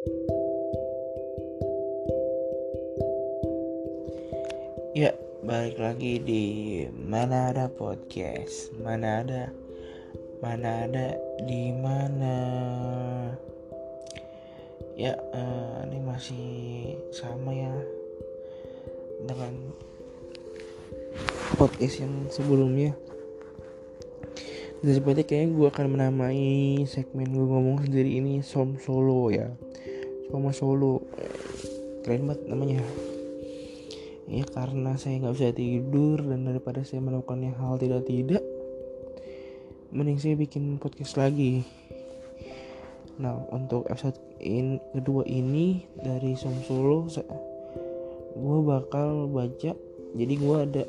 Ya, balik lagi di mana ada podcast, mana ada, mana ada di mana. Ya, uh, ini masih sama ya dengan podcast yang sebelumnya. Dan seperti kayaknya gue akan menamai segmen gue ngomong sendiri ini Som Solo ya, Soma Solo, keren banget namanya. Ya karena saya nggak bisa tidur dan daripada saya melakukan hal tidak tidak mending saya bikin podcast lagi. Nah untuk episode in, kedua ini dari Som Solo gue bakal baca jadi gue ada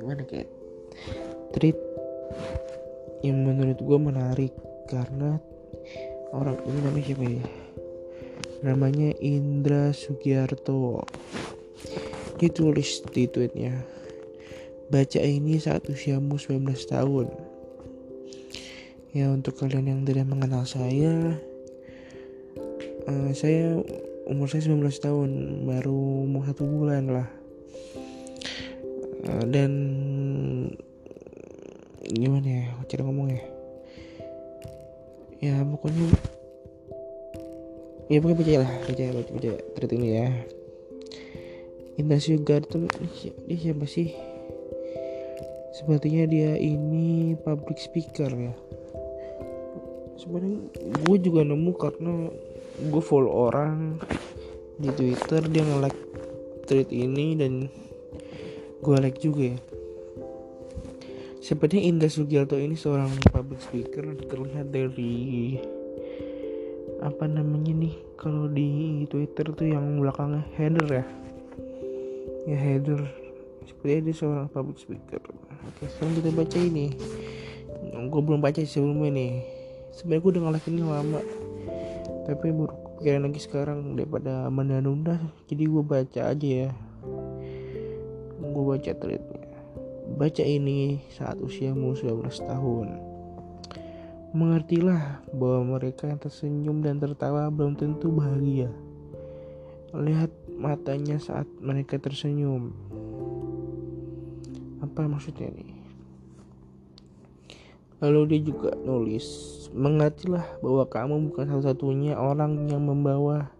gimana kayak treat yang menurut gue menarik karena orang ini namanya siapa ya namanya Indra Sugiarto ditulis di tweetnya baca ini saat usiamu 19 tahun. Ya untuk kalian yang tidak mengenal saya uh, saya umur saya 19 tahun baru mau satu bulan lah. Uh, dan gimana ya cara ngomong ya ya pokoknya ya pokoknya baca lah baca baca tweet ini ya. Ignacio Garton dia siapa sih? Sepertinya dia ini public speaker ya. Sebenarnya gue juga nemu karena gue follow orang di twitter dia nge-like tweet ini dan gue like juga ya. Sepertinya Indah Sugiarto ini seorang public speaker terlihat dari apa namanya nih kalau di Twitter tuh yang belakangnya header ya? Ya header. Seperti dia seorang public speaker. Oke sekarang kita baca ini. Gue belum baca sebelumnya nih. Sebenarnya gue udah ngelakuin ini lama. Tapi baru kepikiran lagi sekarang daripada menunda-nunda. Jadi gue baca aja ya. Gue baca tweetnya baca ini saat usiamu 19 tahun mengertilah bahwa mereka yang tersenyum dan tertawa belum tentu bahagia lihat matanya saat mereka tersenyum. Apa maksudnya nih? Lalu dia juga nulis, mengertilah bahwa kamu bukan satu-satunya orang yang membawa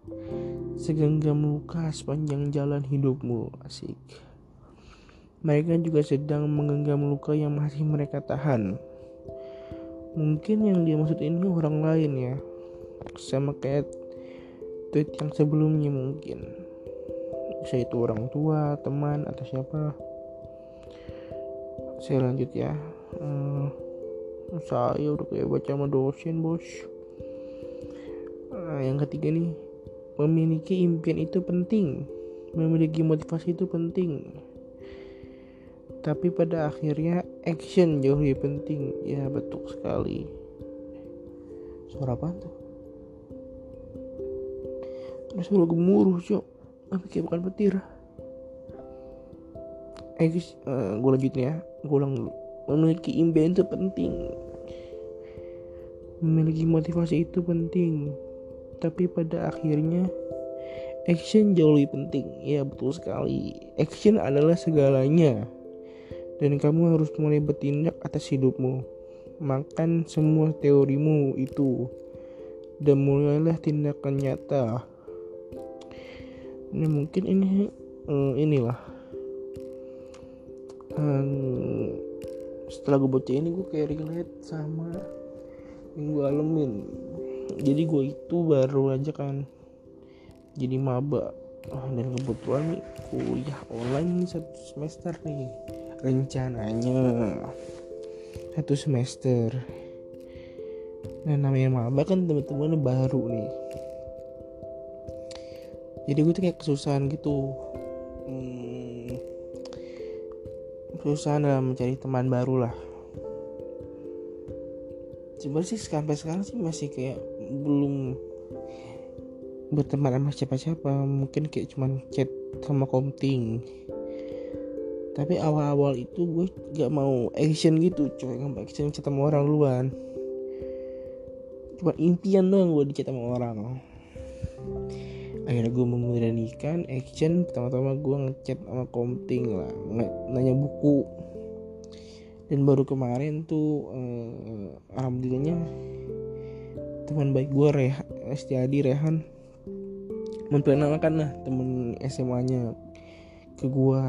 segenggam luka sepanjang jalan hidupmu. Asik. Mereka juga sedang menggenggam luka yang masih mereka tahan. Mungkin yang dia maksud ini orang lain ya. Sama kayak tweet yang sebelumnya mungkin. Bisa itu orang tua teman atau siapa. Saya lanjut ya. Hmm, saya udah kayak baca sama dosen bos. Nah, yang ketiga nih memiliki impian itu penting. Memiliki motivasi itu penting tapi pada akhirnya action jauh lebih penting. Ya betul sekali. Suara apa tuh? Ada suara gemuruh cok. Apa kayak bukan petir. Eh uh, gue lanjutin ya. Gue ulang dulu. Memiliki impian itu penting. Memiliki motivasi itu penting. Tapi pada akhirnya action jauh lebih penting. Ya betul sekali. Action adalah segalanya dan kamu harus mulai bertindak atas hidupmu. Makan semua teorimu itu. Dan mulailah tindakan nyata. Ini mungkin ini uh, inilah. Um, setelah gue baca ini gue kayak relate sama yang gue alamin. Jadi gue itu baru aja kan jadi maba. Dan kebetulan nih kuliah online satu semester nih rencananya satu semester. Dan namanya maba kan teman-teman baru nih. Jadi gue tuh kayak kesusahan gitu. Hmm, kesusahan dalam mencari teman baru lah. Sebenarnya sih sampai sekarang sih masih kayak belum berteman sama siapa-siapa. Mungkin kayak cuman chat sama komting tapi awal-awal itu gue gak mau action gitu coy nggak mau action chat sama orang luar cuma impian doang gue di chat sama orang. Akhirnya gue memberanikan action. Pertama-tama gue ngechat sama komting lah. Nanya buku. Dan baru kemarin tuh eh, alhamdulillahnya teman baik gue Reh Estiadi Rehan memperkenalkan lah temen SMA-nya ke gue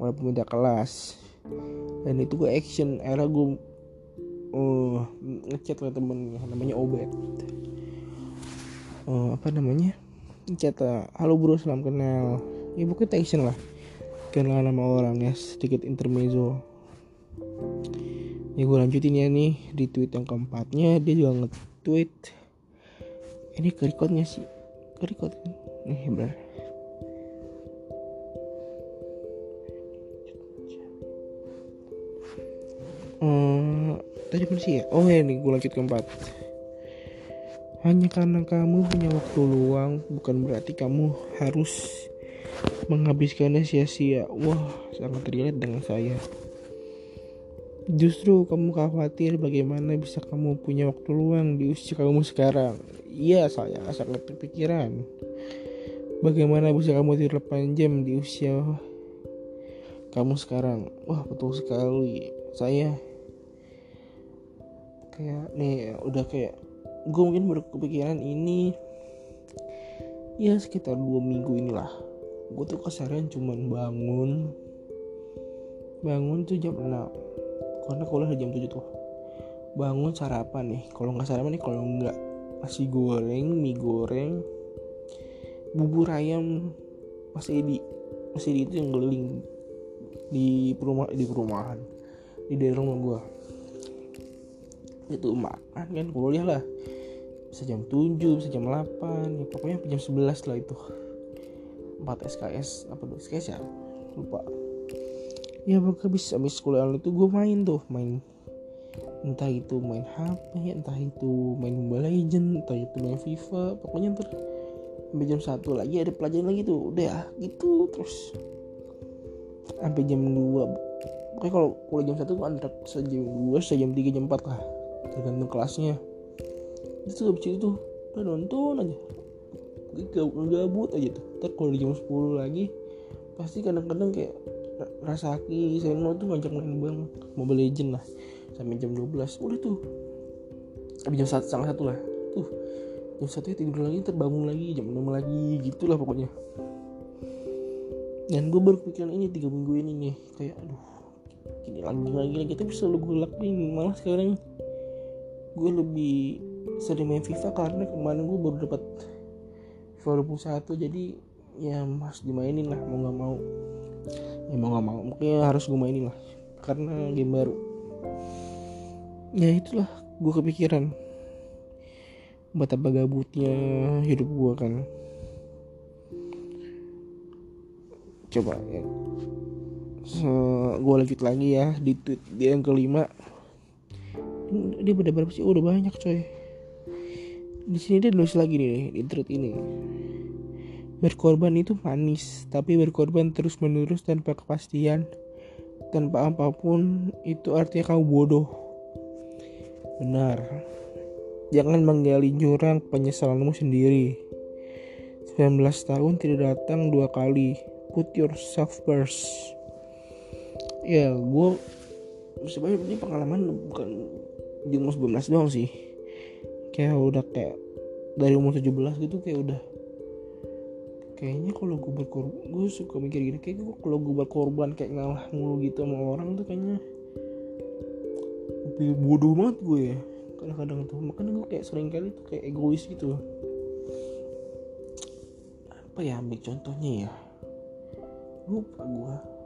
walaupun beda kelas. Dan itu gue action akhirnya gue uh, ngechat lah temen namanya Obet uh, apa namanya? Chat halo bro salam kenal. Ya pokoknya action lah. Kenal nama orang ya sedikit intermezzo. Ya gue lanjutin ya nih di tweet yang keempatnya dia juga nge-tweet. Ini ke sih. Ke record nih bener sih ya oh ya nih gue lanjut keempat hanya karena kamu punya waktu luang, bukan berarti kamu harus menghabiskannya sia-sia. Wah, sangat relate dengan saya. Justru kamu khawatir bagaimana bisa kamu punya waktu luang di usia kamu sekarang. Iya, saya sangat kepikiran. Bagaimana bisa kamu tidur 8 jam di usia kamu sekarang? Wah, betul sekali. Saya kayak nih udah kayak gue mungkin baru kepikiran ini ya sekitar dua minggu inilah. Gue tuh keseharian cuman bangun bangun tuh jam 6 karena kuliah jam 7 tuh. Bangun sarapan nih. Kalau nggak sarapan nih kalau nggak nasi goreng mie goreng bubur ayam Mas Edi. Mas Edi itu yang keliling di perumah di perumahan di daerah rumah gue itu makan kan kuliah lah. Bisa jam 7 bisa jam 8 ya pokoknya jam 11 lah itu. 4 SKS apa tuh SKS ya? Lupa. Ya pokoknya habis habis kuliah itu gue main tuh main entah itu main HP entah itu main Mobile Legend entah itu main FIFA pokoknya ntar sampai jam satu lagi ada pelajaran lagi tuh udah ya gitu terus. Sampai jam 2 pokoknya kalau kuliah jam satu tuh antara sejam 2 sejam 3 jam 4 lah tergantung kelasnya. Itu habis itu udah nonton aja. Gabut aja tuh. Ntar kalau jam 10 lagi pasti kadang-kadang kayak Rasaki Seno tuh ngajak main bang Mobile Legend lah sampai jam 12 udah tuh. Habis jam satu setengah satu lah. Tuh jam satu ya tidur lagi terbangun lagi jam 6 lagi gitulah pokoknya. Dan gue baru pikiran ini tiga minggu ini nih kayak aduh gini lagi lagi lagi. Tapi selalu gue lakuin malah sekarang gue lebih sering main FIFA karena kemarin gue baru dapat FIFA 21 jadi ya harus dimainin lah mau nggak mau. Ya mau nggak mau mungkin harus gue mainin lah karena game baru. Ya itulah gue kepikiran betapa gabutnya hidup gue kan. Coba ya. So, gue lanjut lagi ya di tweet dia yang kelima dia udah berapa sih? Oh, udah banyak coy. Di sini dia nulis lagi nih di tweet ini. Berkorban itu manis tapi berkorban terus menerus tanpa kepastian tanpa apa pun itu artinya kamu bodoh. Benar. Jangan menggali jurang penyesalanmu sendiri. 19 tahun tidak datang dua kali. Put yourself first. Ya gue sebenarnya ini pengalaman bukan di umur 19 doang sih. Kayak udah kayak dari umur 17 gitu kayak udah kayaknya kalau gue berkorban gue suka mikir gini kayak gue kalau gue berkorban kayak ngalah mulu gitu sama orang tuh kayaknya lebih bodoh banget gue ya. Kadang-kadang tuh makanya gue kayak sering kali tuh kayak egois gitu. Apa ya ambil contohnya ya. Lupa gue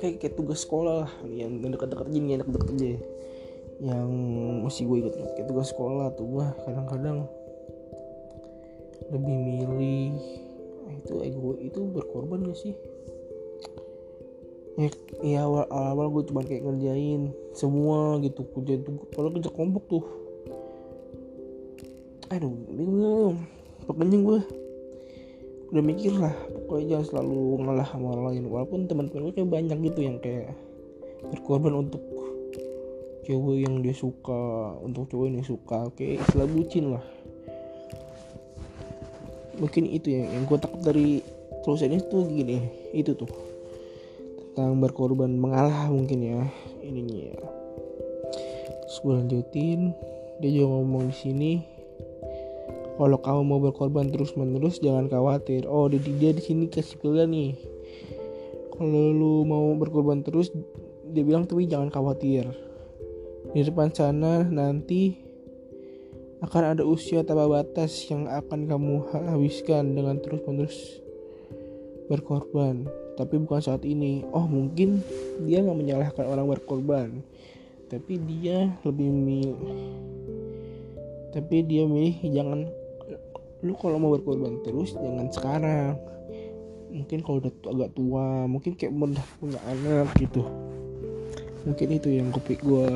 kayak kayak tugas sekolah lah. Yang dekat-dekat aja nih dekat-dekat aja yang masih gue ikut kayak tugas sekolah tuh gue kadang-kadang lebih milih nah, itu ego itu berkorban gak sih? Ya, ya awal awal gue cuma kayak ngerjain semua gitu kerja tuh kalau kerja kelompok tuh. Aduh bingung. Pokoknya gue udah mikir lah pokoknya jangan selalu ngalah sama orang lain. Walaupun teman-teman gue kayak banyak gitu yang kayak berkorban untuk cewek yang dia suka untuk cowok yang dia suka. Oke istilah bucin lah. Mungkin itu yang yang gue takut dari tulisan itu gini itu tuh. Tentang berkorban mengalah mungkin ya ininya ya. Terus gue dia juga ngomong di sini kalau kamu mau berkorban terus menerus jangan khawatir. Oh dia, dia di sini kasih pilihan nih. Kalau lu mau berkorban terus dia bilang tapi jangan khawatir. Di depan sana nanti akan ada usia tanpa batas yang akan kamu habiskan dengan terus menerus berkorban. Tapi bukan saat ini. Oh mungkin dia nggak menyalahkan orang berkorban. Tapi dia lebih tapi dia milih jangan lu kalau mau berkorban terus jangan sekarang. Mungkin kalau udah agak tua mungkin kayak udah punya anak gitu. Mungkin itu yang kopi gue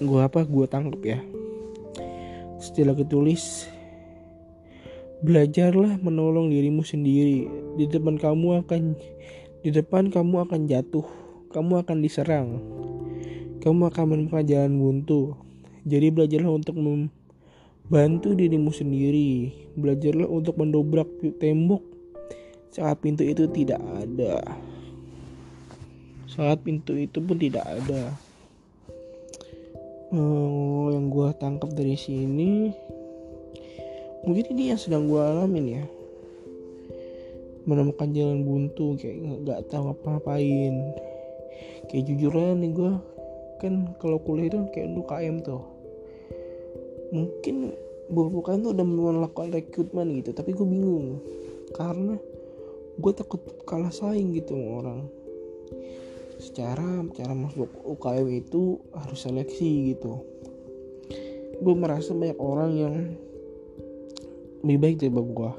gue apa gue tangkap ya. Setelah ketulis belajarlah menolong dirimu sendiri. Di depan kamu akan di depan kamu akan jatuh. Kamu akan diserang. Kamu akan menemukan jalan buntu. Jadi belajarlah untuk mem Bantu dirimu sendiri. Belajarlah untuk mendobrak tembok saat pintu itu tidak ada. Saat pintu itu pun tidak ada. Oh, yang gue tangkap dari sini mungkin ini yang sedang gue alamin ya menemukan jalan buntu kayak nggak tahu apa ngapain kayak jujur nih gue kan kalau kuliah itu kayak lu KM tuh mungkin kali tuh udah melakukan rekrutmen gitu tapi gue bingung. Karena gue takut kalah saing gitu sama orang. Secara cara masuk UKM itu harus seleksi gitu. Gue merasa banyak orang yang lebih baik daripada gue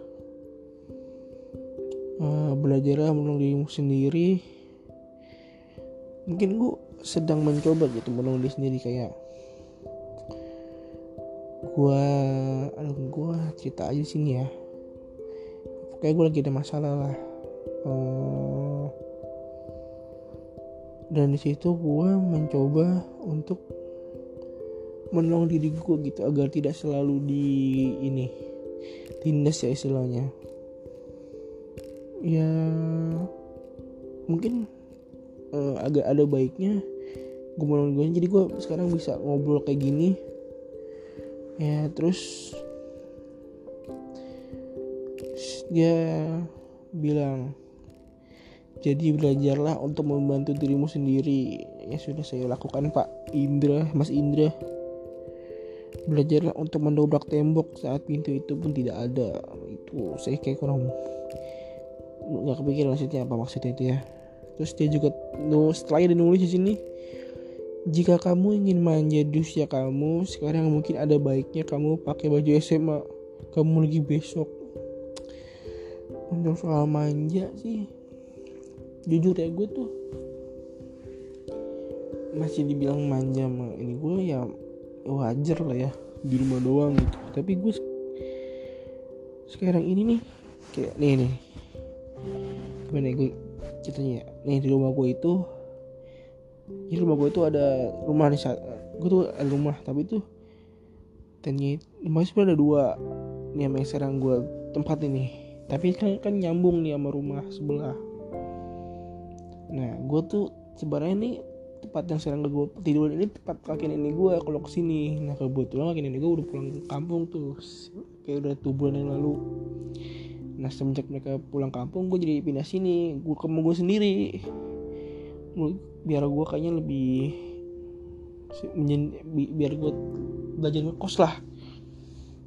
uh, belajar dirimu sendiri. Mungkin gue sedang mencoba gitu diri sendiri kayak gua aduh gua cerita aja sini ya. Kayak gue lagi ada masalah lah. Uh, dan di situ gue mencoba untuk menolong diri gue gitu agar tidak selalu di ini tindas ya istilahnya. Ya mungkin uh, agak ada baiknya gue menolong gue jadi gue sekarang bisa ngobrol kayak gini ya terus dia bilang jadi belajarlah untuk membantu dirimu sendiri. Ya sudah saya lakukan Pak Indra Mas Indra. Belajarlah untuk mendobrak tembok saat pintu itu pun tidak ada. Itu saya kayak kurang nggak kepikiran maksudnya apa maksudnya itu ya. Terus dia juga setelah dia nulis di sini jika kamu ingin manja di usia kamu, sekarang mungkin ada baiknya kamu pakai baju SMA kamu lagi besok. Untuk soal manja sih, jujur ya gue tuh masih dibilang manja sama ini gue ya wajar lah ya di rumah doang gitu. Tapi gue sekarang ini nih kayak nih nih gimana ya gue ceritanya nih di rumah gue itu jadi rumah gue itu ada rumah nih gue tuh ada rumah tapi tuh tanya rumah sebenarnya ada dua nih yang sekarang gue tempat ini tapi kan kan nyambung nih sama rumah sebelah. Nah gue tuh sebenarnya nih tempat yang sekarang gue tidur ini tempat kaki nenek gue kalau ke sini. Nah kebetulan kaki nenek gue udah pulang ke kampung tuh kayak udah tuh bulan yang lalu. Nah semenjak mereka pulang kampung gue jadi pindah sini gue ke gue sendiri biar gue kayaknya lebih biar gue belajar ngekos lah.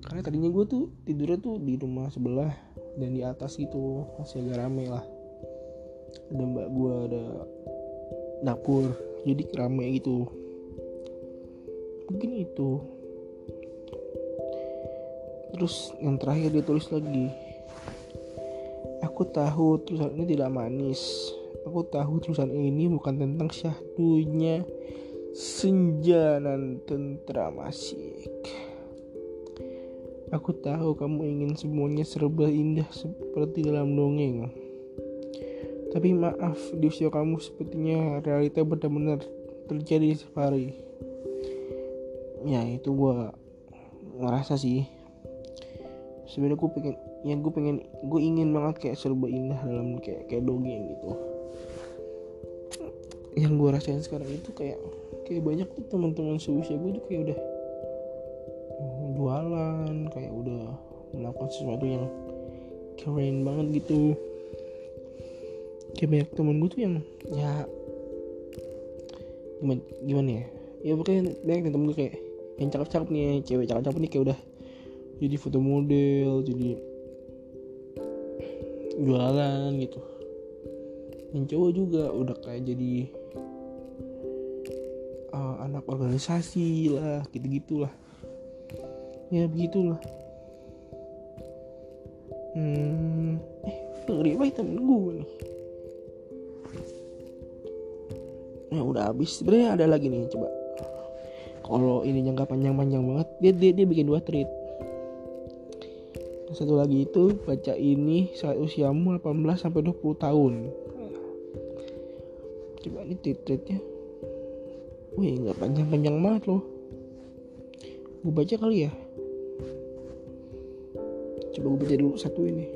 Karena tadinya gue tuh tidurnya tuh di rumah sebelah dan di atas gitu masih agak rame lah. Ada mbak gue ada dapur jadi rame gitu. Mungkin itu. Terus yang terakhir dia tulis lagi aku tahu tulisan ini tidak manis Aku tahu tulisan ini bukan tentang syahdunya senja dan tentram asik. Aku tahu kamu ingin semuanya serba indah seperti dalam dongeng. Tapi maaf, di usia kamu sepertinya realita benar-benar terjadi di safari. ya itu gue ngerasa sih sebenarnya gue pengen ya gue pengen gue ingin banget kayak serba indah dalam kayak kayak dongeng gitu yang gue rasain sekarang itu kayak kayak banyak tuh teman-teman seusia gue tuh kayak udah jualan kayak udah melakukan sesuatu yang keren banget gitu. Kayak banyak temen gue tuh yang ya gimana, gimana ya? Ya pokoknya banyak temen gue kayak yang cakep-cakep nih cewek cakep-cakep nih kayak udah jadi foto model jadi jualan gitu. Yang cowok juga udah kayak jadi anak organisasi lah gitu gitulah ya begitulah. Hmm eh ngeri apa temen gue nih. Ya udah habis. Sebenarnya ada lagi nih coba. Kalau ini jangka panjang-panjang banget dia dia dia bikin dua tweet satu lagi itu baca ini saat usiamu 18 sampai 20 tahun. Coba ini tweet-tweetnya wih nggak panjang-panjang banget loh. Gue baca kali ya. Coba gue baca dulu satu ini.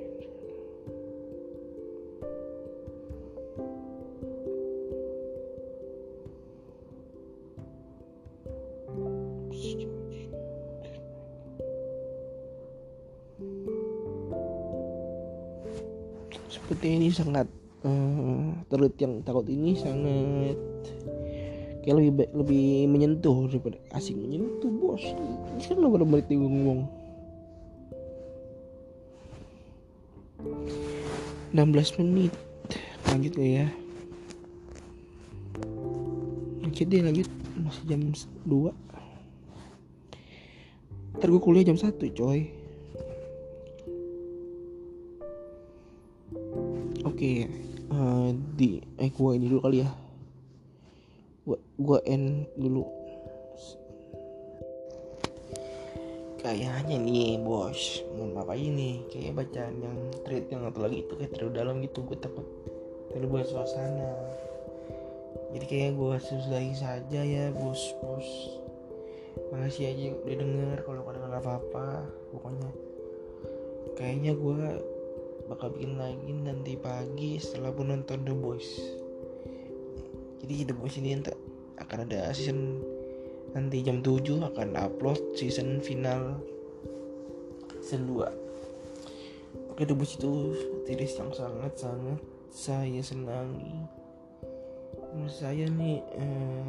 Seperti ini sangat uh, terlihat yang takut ini sangat kayak lebih lebih menyentuh daripada asing. Menyentuh bos. Ini kan nomor menit gue ngomong 16 menit. Lanjut gak ya? Lanjut deh lanjut. Masih jam 2 ntar gue kuliah jam 1 coy. Oke, uh, di eh gua ini dulu kali ya. Gua gua end dulu. Kayaknya nih bos, mau apa ini? Kayak bacaan yang thread yang atau lagi itu kayak terlalu dalam gitu. Gue takut terlalu buat suasana. Jadi kayak gue sudahi saja ya bos bos. Makasih aja udah denger kalau kalian apa-apa. Pokoknya kayaknya gue bakal bikin lagi nanti pagi setelah pun nonton The Boys jadi The Boys ini nanti akan ada season nanti jam 7 akan upload season final season 2 oke Boys itu series yang sangat-sangat saya senangi menurut saya nih eh,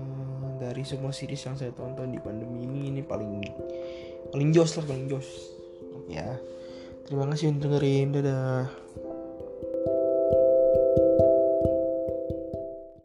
dari semua series yang saya tonton di pandemi ini ini paling paling jos lah paling jos ya Terima kasih untuk dengerin. Dadah.